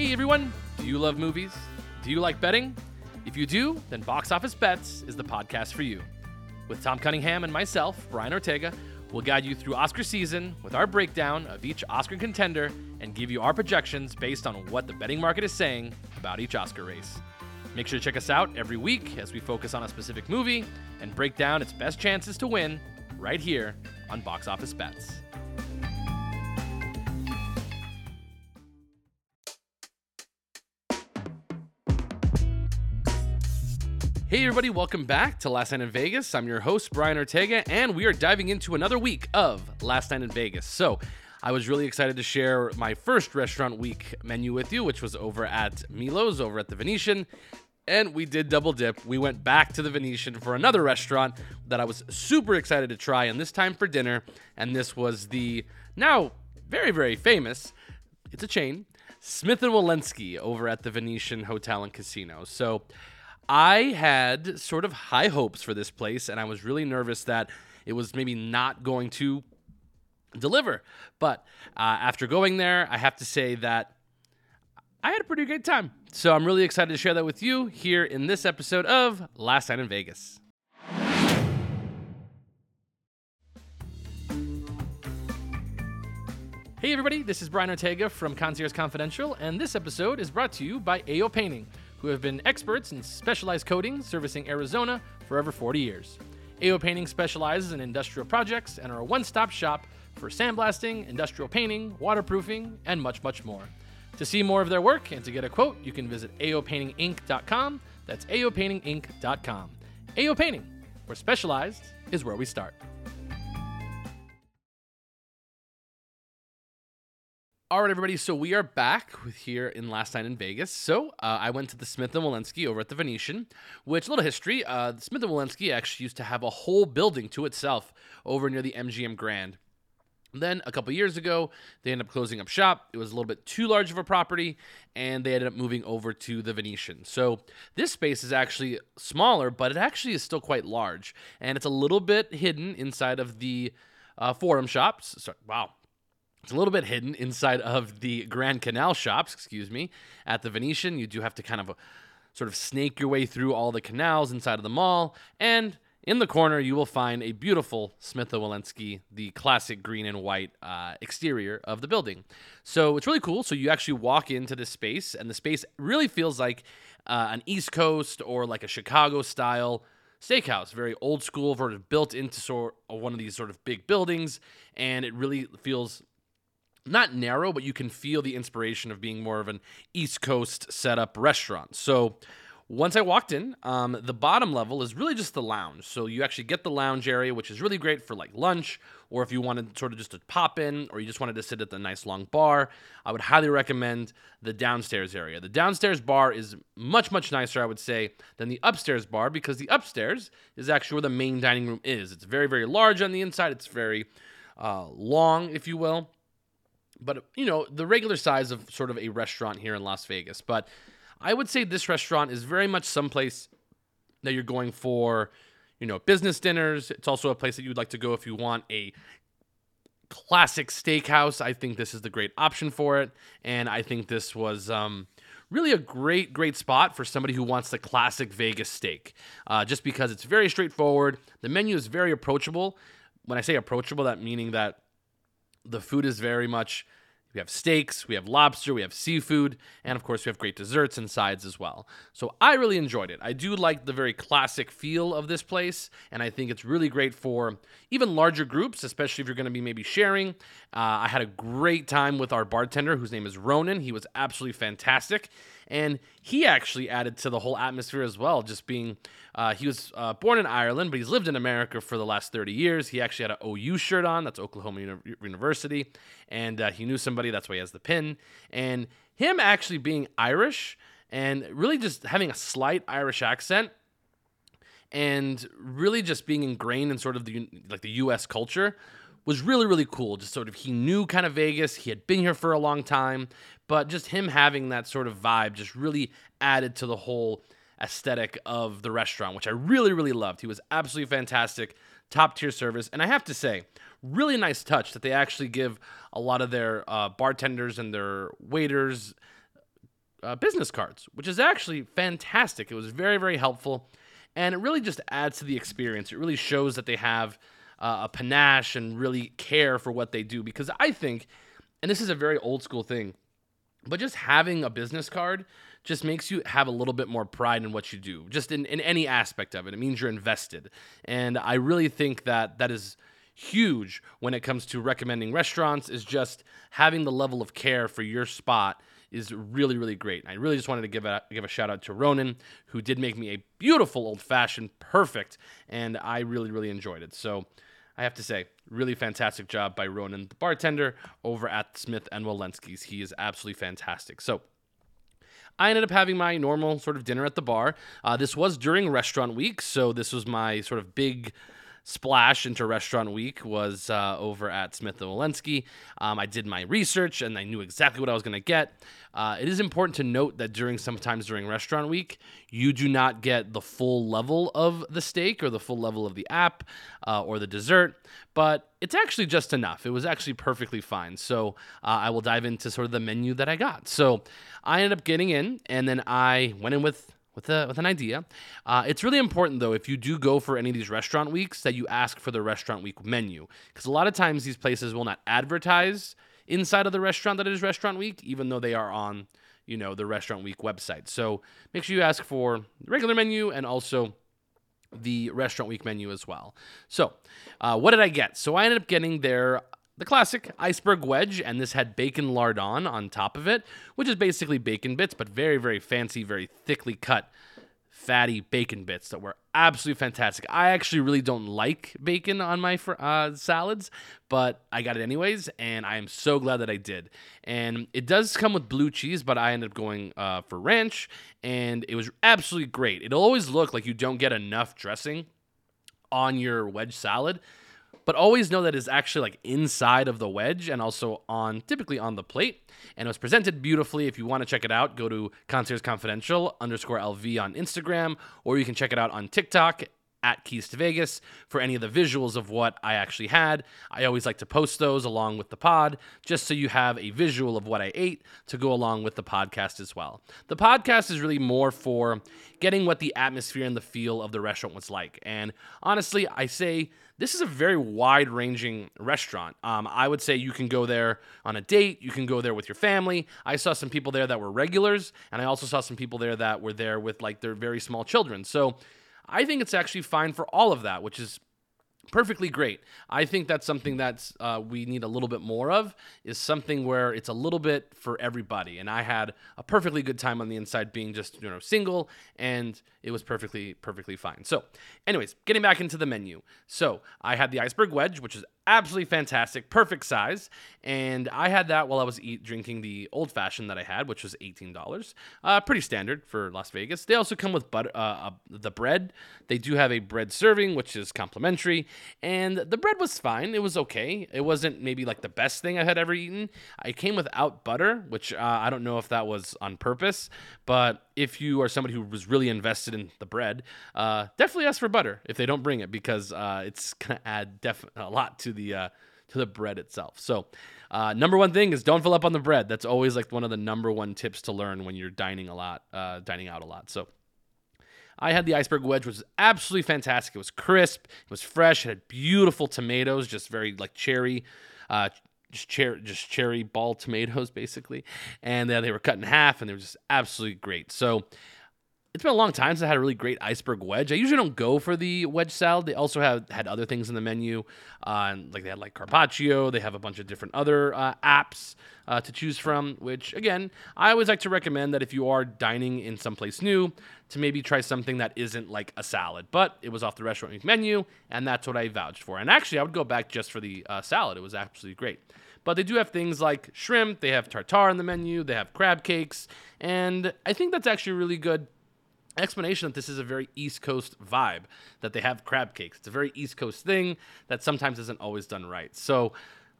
Hey everyone, do you love movies? Do you like betting? If you do, then Box Office Bets is the podcast for you. With Tom Cunningham and myself, Brian Ortega, we'll guide you through Oscar season with our breakdown of each Oscar contender and give you our projections based on what the betting market is saying about each Oscar race. Make sure to check us out every week as we focus on a specific movie and break down its best chances to win right here on Box Office Bets. Hey, everybody, welcome back to Last Night in Vegas. I'm your host, Brian Ortega, and we are diving into another week of Last Night in Vegas. So, I was really excited to share my first restaurant week menu with you, which was over at Milo's, over at the Venetian. And we did double dip. We went back to the Venetian for another restaurant that I was super excited to try, and this time for dinner. And this was the now very, very famous, it's a chain, Smith and Wollensky over at the Venetian Hotel and Casino. So, I had sort of high hopes for this place, and I was really nervous that it was maybe not going to deliver. But uh, after going there, I have to say that I had a pretty great time. So I'm really excited to share that with you here in this episode of Last Night in Vegas. Hey everybody, this is Brian Ortega from Concierge Confidential, and this episode is brought to you by AO Painting who have been experts in specialized coating servicing Arizona for over 40 years. AO Painting specializes in industrial projects and are a one stop shop for sandblasting, industrial painting, waterproofing, and much, much more. To see more of their work and to get a quote, you can visit aopaintinginc.com. That's aopaintinginc.com. AO Painting, where specialized is where we start. All right, everybody. So we are back here in Last Night in Vegas. So uh, I went to the Smith and Wollensky over at the Venetian. Which a little history: uh, the Smith and Wollensky actually used to have a whole building to itself over near the MGM Grand. Then a couple years ago, they ended up closing up shop. It was a little bit too large of a property, and they ended up moving over to the Venetian. So this space is actually smaller, but it actually is still quite large, and it's a little bit hidden inside of the uh, Forum shops. So, wow, it's a little bit hidden inside of the Grand Canal shops, excuse me, at the Venetian. You do have to kind of uh, sort of snake your way through all the canals inside of the mall. And in the corner, you will find a beautiful Smith & Wollensky, the classic green and white uh, exterior of the building. So it's really cool. So you actually walk into this space, and the space really feels like uh, an East Coast or like a Chicago style steakhouse, very old school, sort of built into sort of one of these sort of big buildings, and it really feels not narrow, but you can feel the inspiration of being more of an East Coast setup restaurant. So once I walked in, um, the bottom level is really just the lounge. So you actually get the lounge area, which is really great for like lunch, or if you wanted sort of just to pop in, or you just wanted to sit at the nice long bar. I would highly recommend the downstairs area. The downstairs bar is much, much nicer, I would say, than the upstairs bar because the upstairs is actually where the main dining room is. It's very, very large on the inside, it's very uh, long, if you will but you know the regular size of sort of a restaurant here in Las Vegas. But I would say this restaurant is very much someplace that you're going for, you know, business dinners. It's also a place that you'd like to go if you want a classic steakhouse. I think this is the great option for it, and I think this was. Um, really a great, great spot for somebody who wants the classic Vegas steak. Uh, just because it's very straightforward, the menu is very approachable. When I say approachable, that meaning that the food is very much we have steaks, we have lobster, we have seafood, and of course, we have great desserts and sides as well. So I really enjoyed it. I do like the very classic feel of this place, and I think it's really great for even larger groups, especially if you're going to be maybe sharing. Uh, I had a great time with our bartender, whose name is Ronan. He was absolutely fantastic. And he actually added to the whole atmosphere as well, just being uh, he was uh, born in Ireland, but he's lived in America for the last 30 years. He actually had an OU shirt on, that's Oklahoma Uni- University, and uh, he knew somebody, that's why he has the pin. And him actually being Irish and really just having a slight Irish accent and really just being ingrained in sort of the like the US culture was really really cool just sort of he knew kind of Vegas he had been here for a long time but just him having that sort of vibe just really added to the whole aesthetic of the restaurant, which I really, really loved. He was absolutely fantastic, top tier service. And I have to say, really nice touch that they actually give a lot of their uh, bartenders and their waiters uh, business cards, which is actually fantastic. It was very, very helpful. And it really just adds to the experience. It really shows that they have uh, a panache and really care for what they do. Because I think, and this is a very old school thing, but just having a business card just makes you have a little bit more pride in what you do, just in, in any aspect of it. It means you're invested. And I really think that that is huge when it comes to recommending restaurants is just having the level of care for your spot is really really great. I really just wanted to give a give a shout out to Ronan who did make me a beautiful old fashioned perfect and I really really enjoyed it. So I have to say, really fantastic job by Ronan, the bartender over at Smith and Wollensky's. He is absolutely fantastic. So I ended up having my normal sort of dinner at the bar. Uh, this was during restaurant week, so this was my sort of big splash into restaurant week was uh, over at Smith and Wollensky. Um, I did my research and I knew exactly what I was going to get. Uh, it is important to note that during sometimes during restaurant week, you do not get the full level of the steak or the full level of the app uh, or the dessert, but it's actually just enough. It was actually perfectly fine. So uh, I will dive into sort of the menu that I got. So I ended up getting in, and then I went in with with a with an idea. Uh, it's really important though if you do go for any of these restaurant weeks that you ask for the restaurant week menu because a lot of times these places will not advertise inside of the restaurant that it is restaurant week even though they are on you know the restaurant week website. So make sure you ask for the regular menu and also the restaurant week menu as well. So uh, what did I get? So I ended up getting their the classic iceberg wedge, and this had bacon lardon on top of it, which is basically bacon bits, but very, very fancy, very thickly cut, fatty bacon bits that were absolutely fantastic. I actually really don't like bacon on my uh, salads, but I got it anyways, and I am so glad that I did. And it does come with blue cheese, but I ended up going uh, for ranch, and it was absolutely great. It'll always look like you don't get enough dressing on your wedge salad but always know that it's actually like inside of the wedge and also on typically on the plate. And it was presented beautifully. If you want to check it out, go to Concierge Confidential underscore LV on Instagram, or you can check it out on TikTok at Keys to Vegas for any of the visuals of what I actually had. I always like to post those along with the pod, just so you have a visual of what I ate to go along with the podcast as well. The podcast is really more for getting what the atmosphere and the feel of the restaurant was like. And honestly, I say this is a very wide ranging restaurant. Um, I would say you can go there on a date, you can go there with your family. I saw some people there that were regulars, and I also saw some people there that were there with like their very small children. So, I think it's actually fine for all of that, which is perfectly great. I think that's something that's uh, we need a little bit more of is something where it's a little bit for everybody. And I had a perfectly good time on the inside being just you know single, and it was perfectly perfectly fine. So, anyways, getting back into the menu. So I had the iceberg wedge, which is absolutely fantastic, perfect size. And I had that while I was eat, drinking the old fashioned that I had, which was $18. Uh, pretty standard for Las Vegas. They also come with butter, uh, uh, the bread. They do have a bread serving, which is complimentary. And the bread was fine. It was okay. It wasn't maybe like the best thing I had ever eaten. I came without butter, which uh, I don't know if that was on purpose, but if you are somebody who was really invested in the bread, uh, definitely ask for butter if they don't bring it because uh, it's gonna add def- a lot to the uh, to the bread itself. So, uh, number one thing is don't fill up on the bread. That's always like one of the number one tips to learn when you're dining a lot, uh, dining out a lot. So. I had the iceberg wedge, which was absolutely fantastic. It was crisp, it was fresh, it had beautiful tomatoes, just very like cherry, uh, just cherry, just cherry ball tomatoes, basically. And uh, they were cut in half, and they were just absolutely great. So it's been a long time since I had a really great iceberg wedge. I usually don't go for the wedge salad. They also have had other things in the menu, uh, like they had like carpaccio. They have a bunch of different other uh, apps uh, to choose from. Which again, I always like to recommend that if you are dining in someplace new, to maybe try something that isn't like a salad. But it was off the restaurant menu, and that's what I vouched for. And actually, I would go back just for the uh, salad. It was absolutely great. But they do have things like shrimp. They have tartare in the menu. They have crab cakes, and I think that's actually really good explanation that this is a very East Coast vibe, that they have crab cakes. It's a very East Coast thing that sometimes isn't always done right. So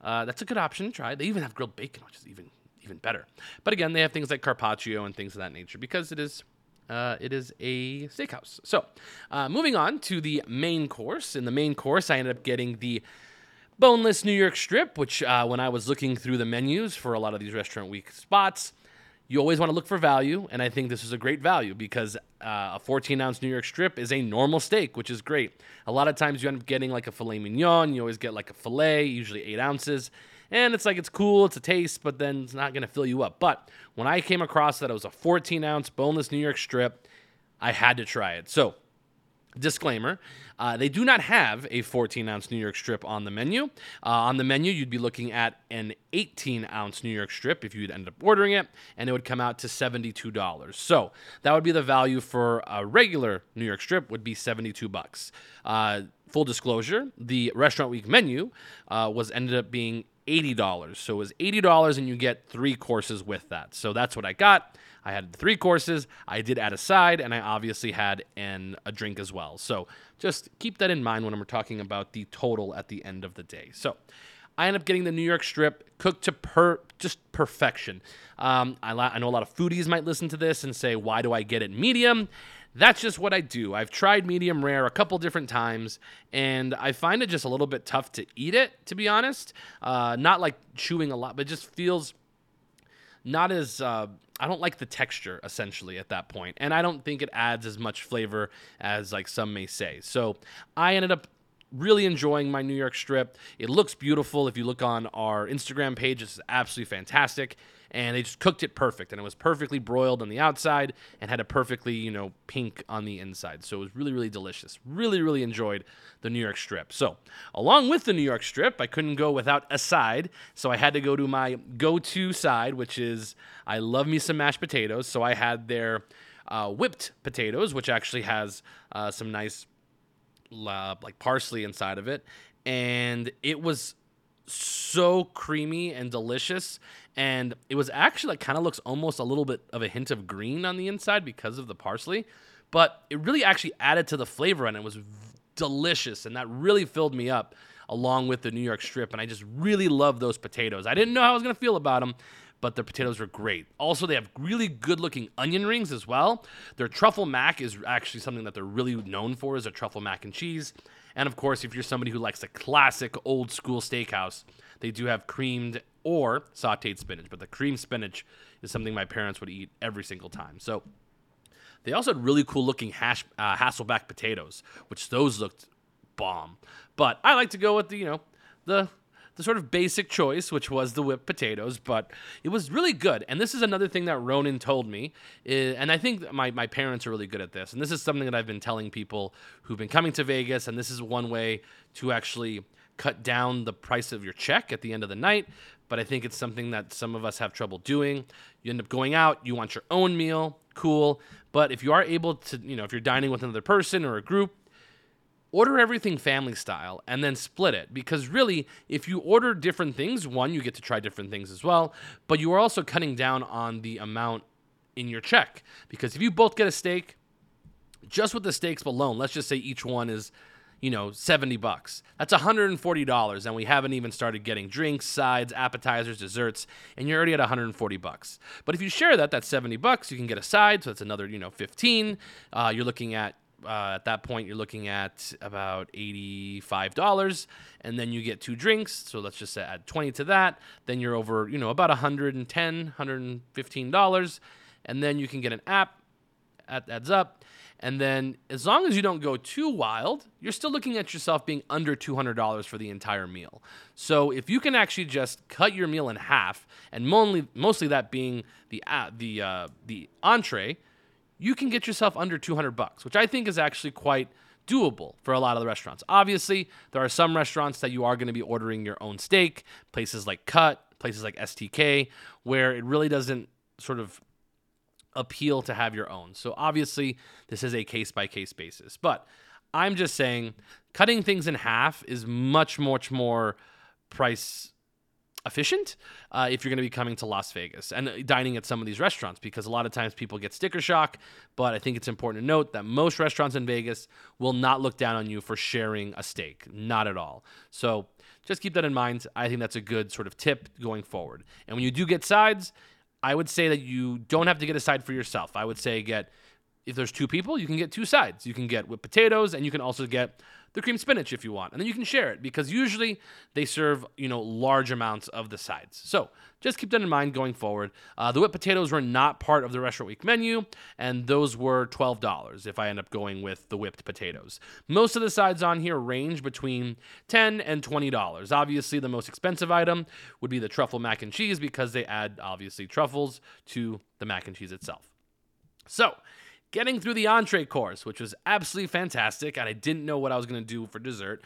uh, that's a good option to try. They even have grilled bacon, which is even even better. But again, they have things like carpaccio and things of that nature because it is uh, it is a steakhouse. So, uh, moving on to the main course. In the main course, I ended up getting the boneless New York strip, which uh, when I was looking through the menus for a lot of these restaurant week spots, you always want to look for value, and I think this is a great value because uh, a 14 ounce New York strip is a normal steak, which is great. A lot of times you end up getting like a filet mignon, you always get like a filet, usually eight ounces, and it's like it's cool, it's a taste, but then it's not going to fill you up. But when I came across that it was a 14 ounce boneless New York strip, I had to try it. So Disclaimer uh, they do not have a 14 ounce New York strip on the menu. Uh, on the menu, you'd be looking at an 18 ounce New York strip if you'd end up ordering it, and it would come out to $72. So that would be the value for a regular New York strip, would be 72 bucks. Uh, full disclosure the restaurant week menu uh, was ended up being $80 so it was $80 and you get three courses with that so that's what i got I had three courses. I did add a side, and I obviously had an a drink as well. So just keep that in mind when we're talking about the total at the end of the day. So I end up getting the New York strip cooked to per just perfection. Um, I, I know a lot of foodies might listen to this and say, "Why do I get it medium?" That's just what I do. I've tried medium rare a couple different times, and I find it just a little bit tough to eat it, to be honest. Uh, not like chewing a lot, but just feels not as uh, I don't like the texture essentially at that point, and I don't think it adds as much flavor as like some may say. So I ended up really enjoying my New York strip. It looks beautiful. If you look on our Instagram page, it's absolutely fantastic. And they just cooked it perfect. And it was perfectly broiled on the outside and had a perfectly you know pink on the inside. So it was really really delicious. Really really enjoyed the new york strip. So along with the new york strip i couldn't go without a side. So i had to go to my go-to side which is i love me some mashed potatoes. So i had their uh, whipped potatoes which actually has uh, some nice uh, like parsley inside of it and it was so creamy and delicious and it was actually like kind of looks almost a little bit of a hint of green on the inside because of the parsley but it really actually added to the flavor and it was delicious and that really filled me up along with the new york strip and i just really love those potatoes. I didn't know how i was going to feel about them but their potatoes are great. Also, they have really good looking onion rings as well. Their truffle mac is actually something that they're really known for is a truffle mac and cheese. And of course, if you're somebody who likes a classic old school steakhouse, they do have creamed or sauteed spinach, but the creamed spinach is something my parents would eat every single time. So they also had really cool looking hash, uh, Hasselback potatoes, which those looked bomb. But I like to go with the, you know, the the sort of basic choice, which was the whipped potatoes, but it was really good. And this is another thing that Ronan told me, is, and I think my, my parents are really good at this. And this is something that I've been telling people who've been coming to Vegas, and this is one way to actually cut down the price of your check at the end of the night. But I think it's something that some of us have trouble doing. You end up going out, you want your own meal, cool. But if you are able to, you know, if you're dining with another person or a group, order everything family style and then split it. Because really if you order different things one you get to try different things as well but you are also cutting down on the amount in your check. Because if you both get a steak just with the steaks alone let's just say each one is you know 70 bucks. That's $140 and we haven't even started getting drinks sides appetizers desserts and you're already at 140 bucks. But if you share that that's 70 bucks. You can get a side so that's another you know 15 uh, you're looking at uh, at that point you're looking at about $85 and then you get two drinks. So let's just add 20 to that. Then you're over you know about $110, $115 and then you can get an app that adds up. And then as long as you don't go too wild you're still looking at yourself being under $200 for the entire meal. So if you can actually just cut your meal in half and mostly, mostly that being the, uh, the, uh, the entree you can get yourself under 200 bucks, which I think is actually quite doable for a lot of the restaurants. Obviously, there are some restaurants that you are going to be ordering your own steak, places like Cut, places like STK, where it really doesn't sort of appeal to have your own. So obviously, this is a case by case basis. But I'm just saying cutting things in half is much much more price efficient uh, if you're going to be coming to Las Vegas and uh, dining at some of these restaurants because a lot of times people get sticker shock. But I think it's important to note that most restaurants in Vegas will not look down on you for sharing a steak, not at all. So just keep that in mind. I think that's a good sort of tip going forward. And when you do get sides, I would say that you don't have to get a side for yourself. I would say get if there's two people, you can get two sides. You can get with potatoes, and you can also get the cream spinach if you want. And then you can share it because usually they serve, you know, large amounts of the sides. So just keep that in mind going forward. Uh, the whipped potatoes were not part of the restaurant week menu, and those were $12 if I end up going with the whipped potatoes. Most of the sides on here range between 10 and $20. Obviously, the most expensive item would be the truffle mac and cheese because they add, obviously, truffles to the mac and cheese itself. So, getting through the entree course, which was absolutely fantastic, and I didn't know what I was going to do for dessert,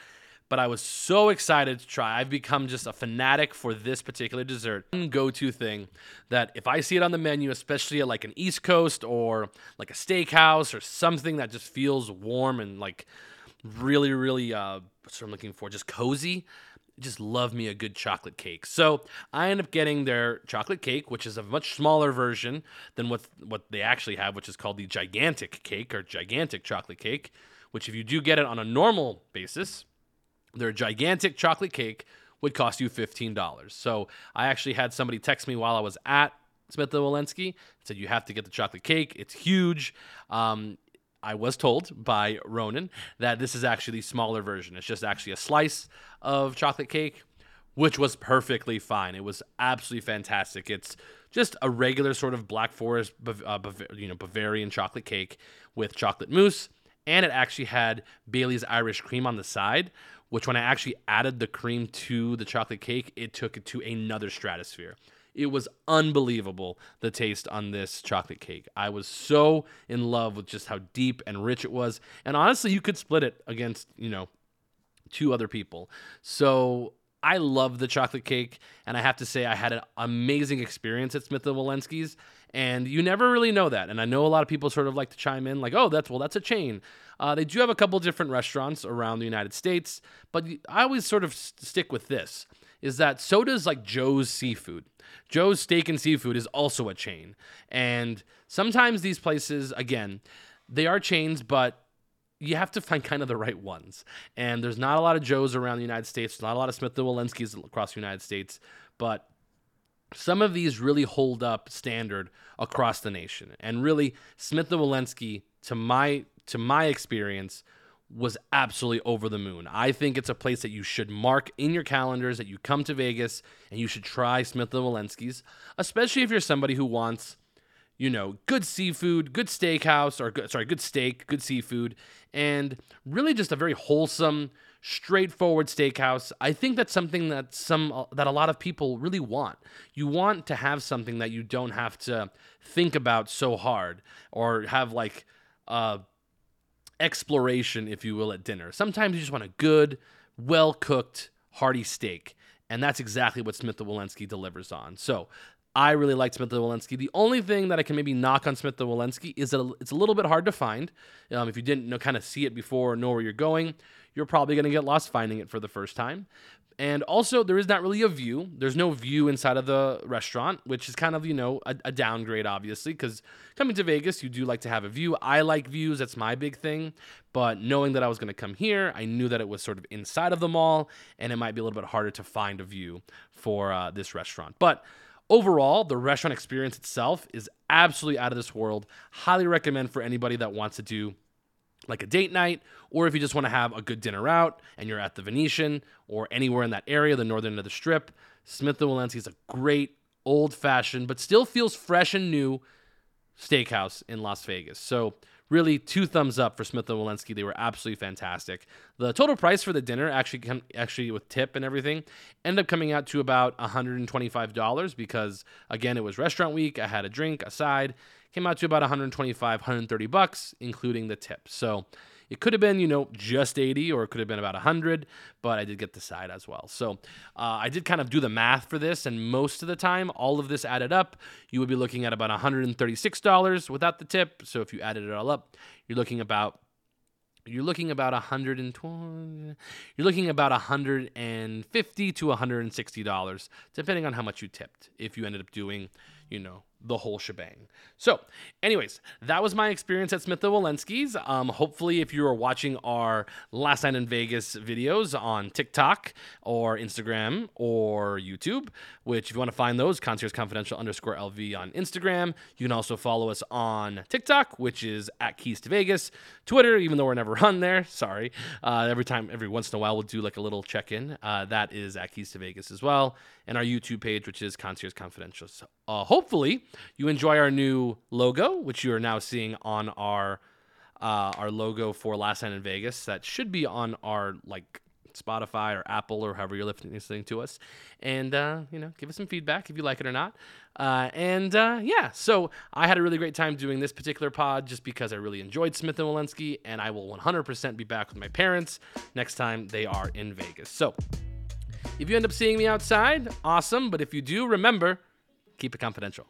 but I was so excited to try. I've become just a fanatic for this particular dessert. One Go to thing that if I see it on the menu, especially at like an East Coast or like a steakhouse or something that just feels warm and like really, really, uh, what's what I'm looking for, just cozy just love me a good chocolate cake. So I end up getting their chocolate cake, which is a much smaller version than what what they actually have, which is called the gigantic cake or gigantic chocolate cake. Which, if you do get it on a normal basis, their gigantic chocolate cake would cost you fifteen dollars. So I actually had somebody text me while I was at Smith and Wollensky said you have to get the chocolate cake. It's huge. Um, I was told by Ronan that this is actually the smaller version. It's just actually a slice of chocolate cake, which was perfectly fine. It was absolutely fantastic. It's just a regular sort of Black Forest, uh, you know, Bavarian chocolate cake with chocolate mousse, and it actually had Bailey's Irish cream on the side. Which, when I actually added the cream to the chocolate cake, it took it to another stratosphere. It was unbelievable the taste on this chocolate cake. I was so in love with just how deep and rich it was. And honestly, you could split it against, you know, two other people. So I love the chocolate cake, and I have to say I had an amazing experience at Smith and Wollensky's, and you never really know that. And I know a lot of people sort of like to chime in, like, "Oh, that's well, that's a chain." Uh, they do have a couple different restaurants around the United States, but I always sort of stick with this: is that so does like Joe's Seafood. Joe's Steak and Seafood is also a chain. And sometimes these places, again, they are chains, but you have to find kind of the right ones. And there's not a lot of Joe's around the United States, not a lot of Smith and Wollensky's across the United States, but some of these really hold up standard across the nation. And really, Smith and Wollensky, to my to my experience, was absolutely over the moon. I think it's a place that you should mark in your calendars that you come to Vegas and you should try Smith and Wollensky's, especially if you're somebody who wants, you know, good seafood, good steakhouse, or good, sorry, good steak, good seafood, and really just a very wholesome, straightforward steakhouse. I think that's something that some that a lot of people really want. You want to have something that you don't have to think about so hard or have like uh exploration, if you will, at dinner. Sometimes you just want a good, well cooked, hearty steak. And that's exactly what Smith and Wollensky delivers on. So I really like Smith and Wollensky. The only thing that I can maybe knock on Smith and Wollensky is that it's a little bit hard to find. Um, if you didn't know, kind of see it before or know where you're going, you're probably going to get lost finding it for the first time. And also, there is not really a view. There's no view inside of the restaurant, which is kind of, you know, a, a downgrade, obviously, because coming to Vegas, you do like to have a view. I like views, that's my big thing. But knowing that I was going to come here, I knew that it was sort of inside of the mall, and it might be a little bit harder to find a view for uh, this restaurant. But overall, the restaurant experience itself is absolutely out of this world. Highly recommend for anybody that wants to do like a date night, or if you just want to have a good dinner out and you're at the Venetian or anywhere in that area, the northern end of the strip, Smith and Wollensky is a great old fashioned, but still feels fresh and new steakhouse in Las Vegas. So really two thumbs up for Smith and Wollensky. They were absolutely fantastic. The total price for the dinner actually come, actually with tip and everything ended up coming out to about $125 because again it was restaurant week. I had a drink, a side, came out to about 125, 130 bucks, including the tip. So it could have been, you know, just 80 or it could have been about 100, but I did get the side as well. So uh, I did kind of do the math for this, and most of the time, all of this added up, you would be looking at about $136 without the tip. So if you added it all up, you're looking about you're looking about 120 you're looking about 150 to 160 dollars depending on how much you tipped if you ended up doing you know, the whole shebang. So, anyways, that was my experience at Smith & Wollensky's. Um, hopefully, if you are watching our Last Night in Vegas videos on TikTok or Instagram or YouTube, which if you want to find those, Concierge Confidential underscore LV on Instagram. You can also follow us on TikTok, which is at Keys to Vegas. Twitter, even though we're never on there, sorry. Uh, every time, every once in a while, we'll do like a little check in. Uh, that is at Keys to Vegas as well. And our YouTube page, which is Concierge Confidential. So, uh, hopefully, you enjoy our new logo, which you are now seeing on our uh, our logo for Last Night in Vegas. That should be on our like Spotify or Apple or however you're listening to us. And uh, you know, give us some feedback if you like it or not. Uh, and uh, yeah, so I had a really great time doing this particular pod just because I really enjoyed Smith and Wollensky, and I will 100% be back with my parents next time they are in Vegas. So. If you end up seeing me outside, awesome. But if you do, remember, keep it confidential.